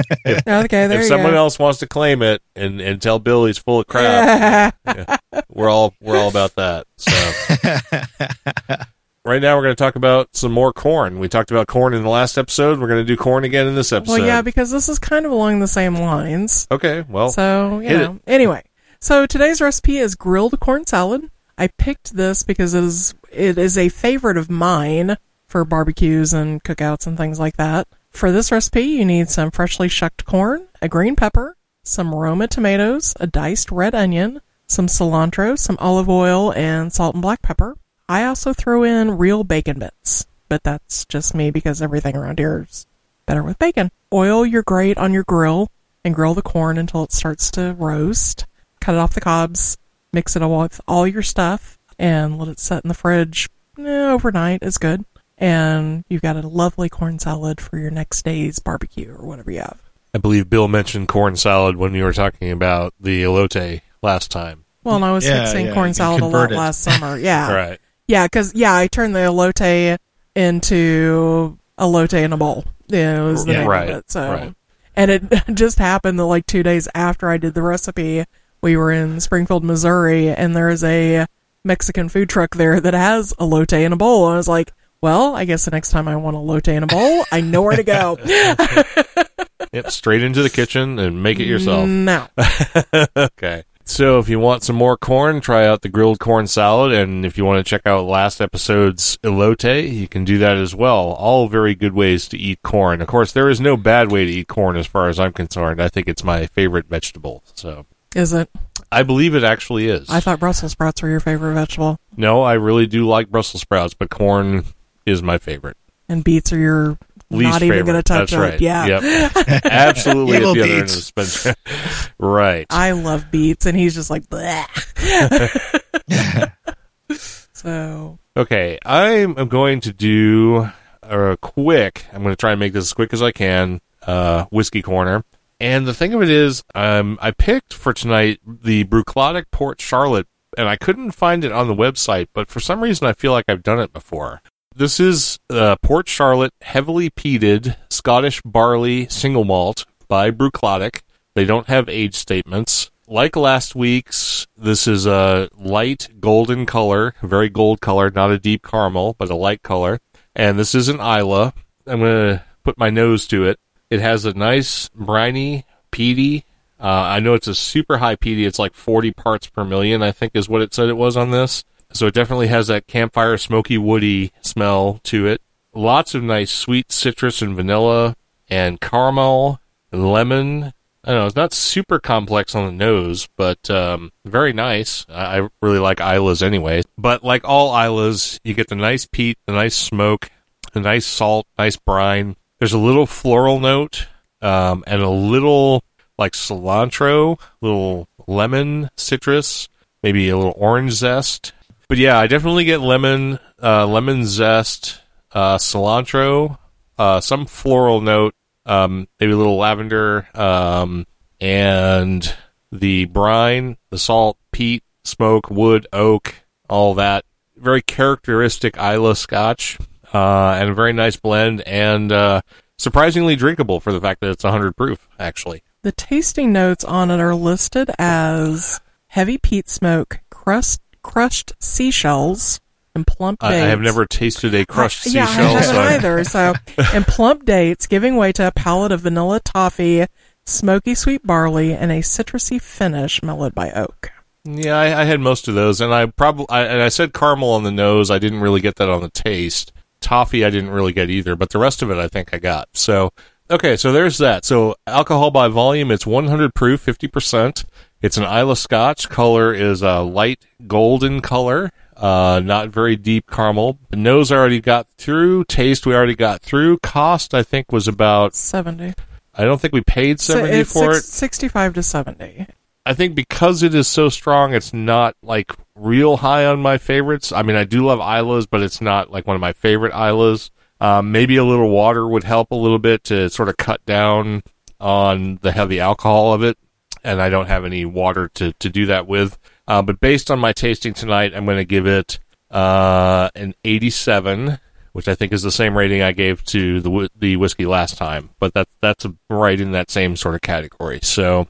okay, there if someone go. else wants to claim it and, and tell Bill he's full of crap, we're all we're all about that. So right now we're going to talk about some more corn. We talked about corn in the last episode. We're going to do corn again in this episode. well, yeah, because this is kind of along the same lines. okay. Well, So, you know. Anyway, so today's recipe is grilled corn salad. I picked this because it is it is a favorite of mine for barbecues and cookouts and things like that. For this recipe, you need some freshly shucked corn, a green pepper, some Roma tomatoes, a diced red onion, some cilantro, some olive oil, and salt and black pepper. I also throw in real bacon bits, but that's just me because everything around here is better with bacon. Oil your grate on your grill and grill the corn until it starts to roast. Cut it off the cobs, mix it all with all your stuff, and let it set in the fridge eh, overnight is good. And you've got a lovely corn salad for your next day's barbecue or whatever you have. I believe Bill mentioned corn salad when we were talking about the elote last time. Well, and I was Yeah, fixing yeah, corn salad a lot converted. last summer. Yeah. Right. Yeah, because, yeah, I turned the elote into elote in a bowl. Yeah, it was the Yeah, name right, of it. So, right. and it just happened that like two days after I did the recipe, we were in Springfield, Missouri, and there is a Mexican food truck there that has elote in a bowl. And I was like, well, I guess the next time I want a elote in a bowl, I know where to go. Yep. Straight into the kitchen and make it yourself. No. okay. So if you want some more corn, try out the grilled corn salad. And if you want to check out last episode's elote, you can do that as well. All very good ways to eat corn. Of course, there is no bad way to eat corn as far as I'm concerned. I think it's my favorite vegetable. So Is it? I believe it actually is. I thought Brussels sprouts were your favorite vegetable, no, I really do like Brussels sprouts, but corn is my favorite. and beets are your Least not even going to touch That's up. right. Yeah. Yep. Absolutely at Evil the other end of the spectrum. right. I love beets, and he's just like, Bleh. so Okay, I'm I'm going to do a quick. I'm going to try and make this as quick as I can. Uh, whiskey corner, and the thing of it is, um, I picked for tonight the Bruichladdich Port Charlotte, and I couldn't find it on the website, but for some reason I feel like I've done it before. This is uh, Port Charlotte heavily peated Scottish barley single malt by Bruichladdich. They don't have age statements. Like last week's, this is a light golden color, very gold color, not a deep caramel, but a light color. And this is an Islay. I'm going to put my nose to it. It has a nice briny, peaty. Uh, I know it's a super high peaty. It's like 40 parts per million, I think is what it said it was on this. So it definitely has that campfire, smoky, woody smell to it. Lots of nice sweet citrus and vanilla and caramel and lemon. I don't know, it's not super complex on the nose, but um, very nice. I, I really like Islays anyway. But like all Islays, you get the nice peat, the nice smoke, the nice salt, nice brine. There's a little floral note um, and a little like cilantro, little lemon citrus, maybe a little orange zest. But yeah, I definitely get lemon, uh, lemon zest, uh, cilantro, uh, some floral note, um, maybe a little lavender, um, and the brine, the salt, peat, smoke, wood, oak, all that. Very characteristic Islay Scotch, uh, and a very nice blend, and uh, surprisingly drinkable for the fact that it's 100 proof, actually. the tasting notes on it are listed as heavy peat smoke, crust, crushed seashells, and plump I, dates. I have never tasted a crushed yeah, seashell, I so haven't I- either. So, and plump dates, giving way to a palate of vanilla toffee, smoky sweet barley, and a citrusy finish mellowed by oak. Yeah, I, I had most of those, and I probably I, and I said caramel on the nose. I didn't really get that on the taste. Toffee, I didn't really get either, but the rest of it, I think I got. So, okay, so there's that. So, alcohol by volume, it's 100 proof, 50 percent. It's an Islay Scotch. Color is a light golden color, uh, not very deep caramel. The nose I already got through. Taste we already got through. Cost I think was about. 70. I don't think we paid So 70 it's for six- it. 65 to 70. I think because it is so strong, it's not like real high on my favorites. I mean, I do love Islays, but it's not like one of my favorite Islays. Um, maybe a little water would help a little bit to sort of cut down on the heavy alcohol of it. And I don't have any water to, to do that with. Uh, but based on my tasting tonight, I'm going to give it uh, an 87, which I think is the same rating I gave to the the whiskey last time. But that that's right in that same sort of category. So.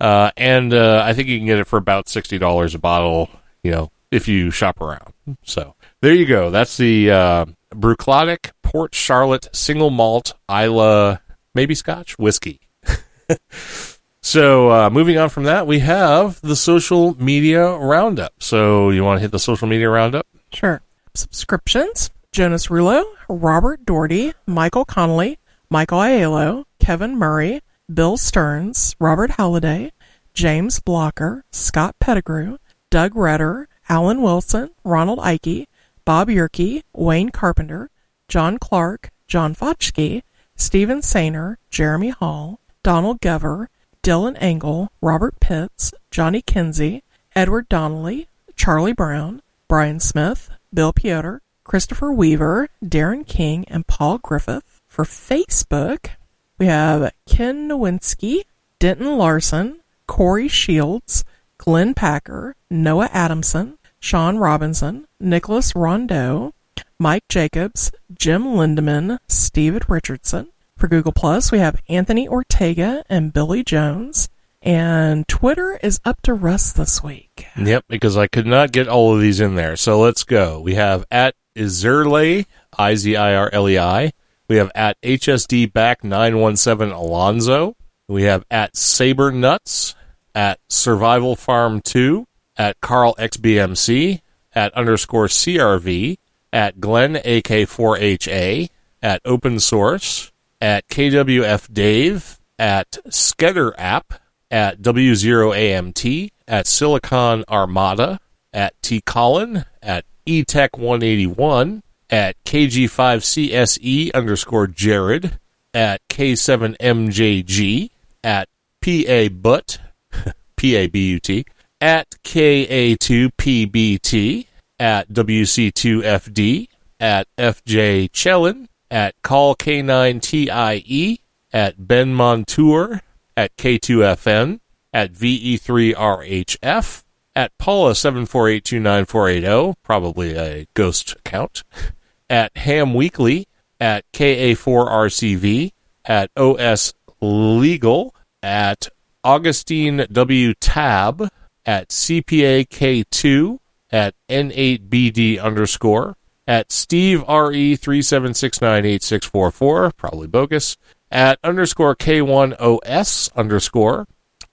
Uh, and uh, I think you can get it for about sixty dollars a bottle. You know, if you shop around. So there you go. That's the uh, Bruichladdich Port Charlotte Single Malt Islay, maybe Scotch whiskey. so uh, moving on from that, we have the social media roundup. So you want to hit the social media roundup? Sure. Subscriptions Jonas Rulo, Robert Doherty, Michael Connolly, Michael Aiello, Kevin Murray, Bill Stearns, Robert Halliday, James Blocker, Scott Pettigrew, Doug Redder, Alan Wilson, Ronald Ike, Bob Yerke, Wayne Carpenter, John Clark, John Fotchke, Stephen Sainer, Jeremy Hall, Donald Gover, Dylan Engel, Robert Pitts, Johnny Kinsey, Edward Donnelly, Charlie Brown, Brian Smith, Bill Piotr, Christopher Weaver, Darren King, and Paul Griffith. For Facebook, we have Ken Nowinski, Denton Larson, Corey Shields, Glenn Packer, Noah Adamson, Sean Robinson, Nicholas Rondeau, Mike Jacobs, Jim Lindeman, Steve Richardson. For Google Plus, we have Anthony Ortega and Billy Jones. And Twitter is up to Russ this week. Yep, because I could not get all of these in there. So let's go. We have at Izirlei, I Z I R L E I. We have at HSD back 917 Alonzo. We have at Saber Nuts, at Survival Farm 2, at Carl XBMC, at underscore CRV, at Glenn AK4HA, at Open Source, at KWF Dave, at Skedder App, at W0AMT, at Silicon Armada, at T Colin, at E eTech181, at KG5CSE E underscore Jared, at K7MJG, at PA Butt, P-A-B-U-T, at KA2PBT, at WC2FD, at FJ Chellin, at Call K9TIE, E, at Ben Montour, at K2FN, at VE3RHF, at Paula7482940, oh, probably a ghost account, at Ham Weekly, at KA4RCV, at OS Legal, at Augustine W. Tab, at CPAK2, at N8BD underscore, at Steve RE three seven six nine eight six four four, probably bogus, at underscore K1OS underscore,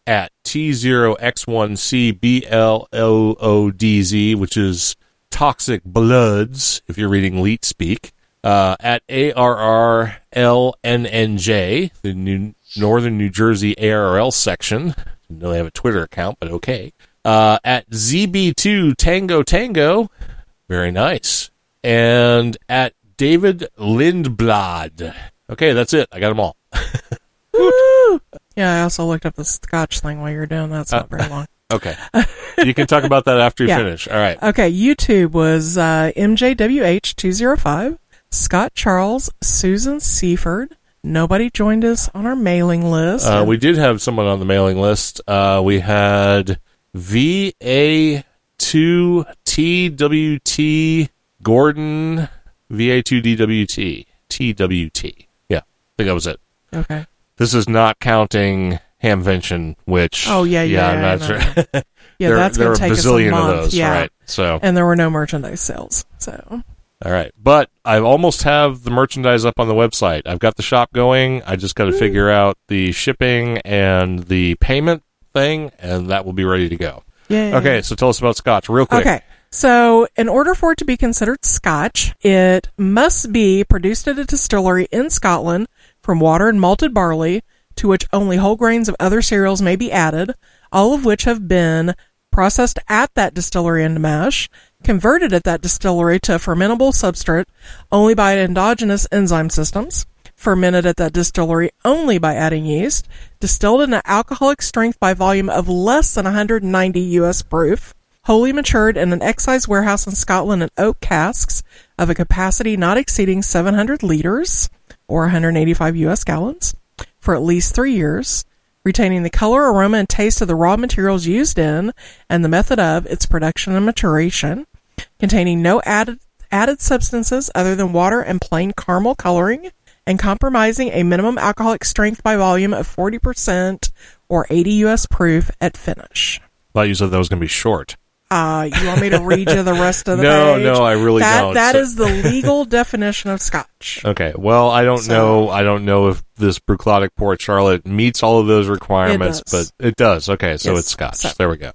at T0X1CBLOODZ, which is Toxic Bloods, if you're reading Leet speak, uh, at ARRLNNJ, the New Northern New Jersey ARRL section. Didn't know they have a Twitter account, but okay. Uh, at ZB2 Tango Tango, very nice. And at David Lindblad. Okay, that's it. I got them all. Yeah, I also looked up the Scotch thing while you were doing that. It's not very long. Okay. you can talk about that after you Yeah. finish. All right. Okay, YouTube was uh, MJWH205, Scott Charles, Susan Seaford. Nobody joined us on our mailing list. Uh, we did have someone on the mailing list. Uh, we had VA2TWT Gordon, VA2DWT, TWT. Yeah, I think that was it. okay. This is not counting Hamvention, which. Oh, yeah, yeah, I'm yeah, not sure. Yeah, there, that's there are to a take us bazillion a month. of those, yeah. right? So, And there were no merchandise sales. So, all right. But I almost have the merchandise up on the website. I've got the shop going. I just got to hmm. figure out the shipping and the payment thing, and that will be ready to go. yay. Okay, so tell us about Scotch real quick. Okay. So, in order for it to be considered scotch, it must be produced at a distillery in Scotland from water and malted barley, to which only whole grains of other cereals may be added, all of which have been processed at that distillery into mash, converted at that distillery to a fermentable substrate only by endogenous enzyme systems, fermented at that distillery only by adding yeast, distilled in an alcoholic strength by volume of less than 190 US proof, wholly matured in an excise warehouse in Scotland in oak casks of a capacity not exceeding 700 liters or 185 US gallons for at least three years, retaining the color, aroma, and taste of the raw materials used in and the method of its production and maturation, containing no added added substances other than water and plain caramel coloring, and compromising a minimum alcoholic strength by volume of 40% or 80 US proof at finish. Thought you said that was going to be short. Uh, you want me to read you the rest of the No, page? no, I really that, don't. That So- is the legal definition of scotch. Okay. Well, I don't So- know. I don't know if this Bruichladdich Port Charlotte meets all of those requirements, does. but it does. Okay, so Yes, it's Scotch. so- There we go.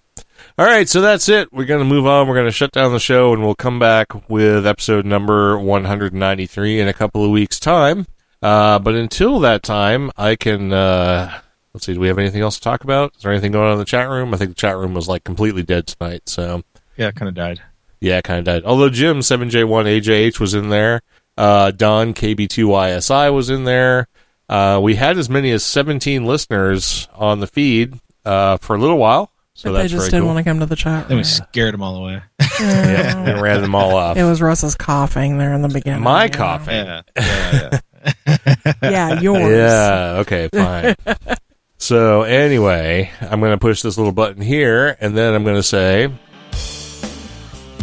All right, so that's it. We're going to move on. We're going to shut down the show, and we'll come back with episode number 193 in a couple of weeks' time. Uh, but until that time, I can. Uh, let's see. Do we have anything else to talk about? Is there anything going on in the chat room? I think the chat room was like completely dead tonight. So Yeah, kind of died. yeah, kind of died. Although Jim seven J one AJH was in there, uh, Don KB two YSI was in there. Uh, we had as many as seventeen listeners on the feed uh, for a little while, so But they that's just didn't cool. want to come to the chat Then room. we scared them all away. yeah, and ran them all off. It was Russ's coughing there in the beginning. My you know. coughing. yeah, yeah, yeah. Yeah, yours. Yeah. Okay. Fine. so anyway, I'm going to push this little button here, and then I'm going to say.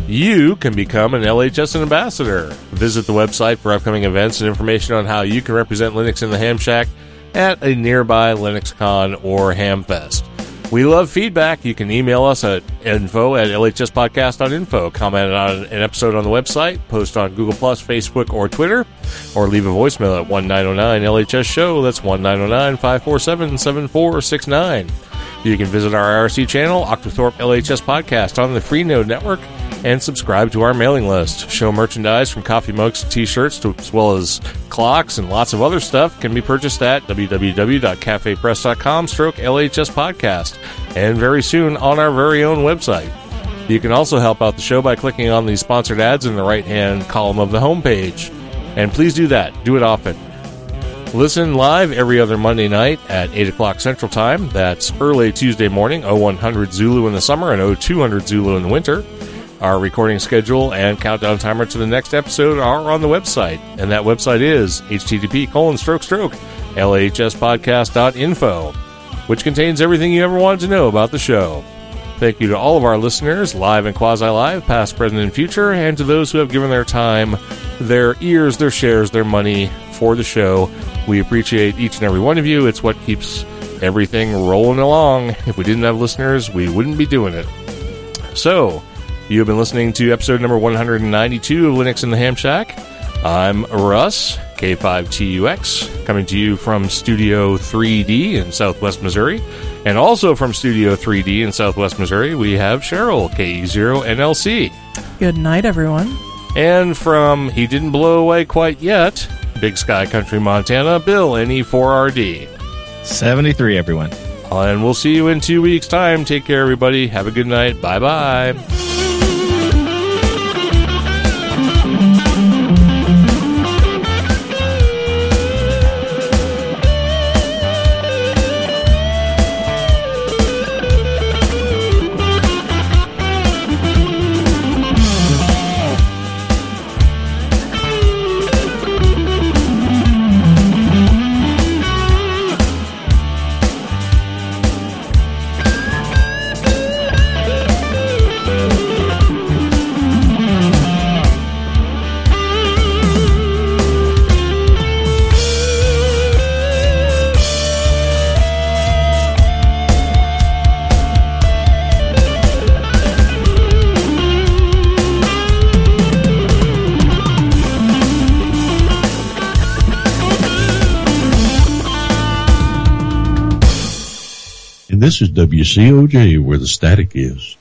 You can become an LHS ambassador. Visit the website for upcoming events and information on how you can represent Linux in the Ham Shack at a nearby LinuxCon or Hamfest. We love feedback. You can email us at info at lhspodcast.info. Comment on an episode on the website, post on Google Plus, Facebook, or Twitter, or leave a voicemail at 1909 LHS Show. That's 1909 547 7469. You can visit our IRC channel, Octothorpe LHS Podcast, on the Freenode Network, and subscribe to our mailing list. Show merchandise from coffee mugs to t-shirts, to, as well as clocks and lots of other stuff, can be purchased at www.cafepress.com stroke LHS Podcast, and very soon on our very own website. You can also help out the show by clicking on the sponsored ads in the right-hand column of the homepage. And please do that. Do it often. Listen live every other Monday night at 8 o'clock Central Time. That's early Tuesday morning, 0100 Zulu in the summer and 0200 Zulu in the winter. Our recording schedule and countdown timer to the next episode are on the website, and that website is http colon stroke stroke lhspodcast.info, which contains everything you ever wanted to know about the show. Thank you to all of our listeners, live and quasi live, past, present, and future, and to those who have given their time, their ears, their shares, their money for the show. We appreciate each and every one of you. It's what keeps everything rolling along. If we didn't have listeners, we wouldn't be doing it. So, you have been listening to episode number 192 of Linux in the Ham Shack. I'm Russ, K5TUX, coming to you from Studio 3D in Southwest Missouri. And also from Studio 3D in Southwest Missouri, we have Cheryl, KE0NLC. Good night, everyone. And from He Didn't Blow Away Quite Yet, Big Sky Country, Montana, Bill, NE4RD. 73, everyone. And we'll see you in two weeks' time. Take care, everybody. Have a good night. Bye bye. This is WCOJ where the static is.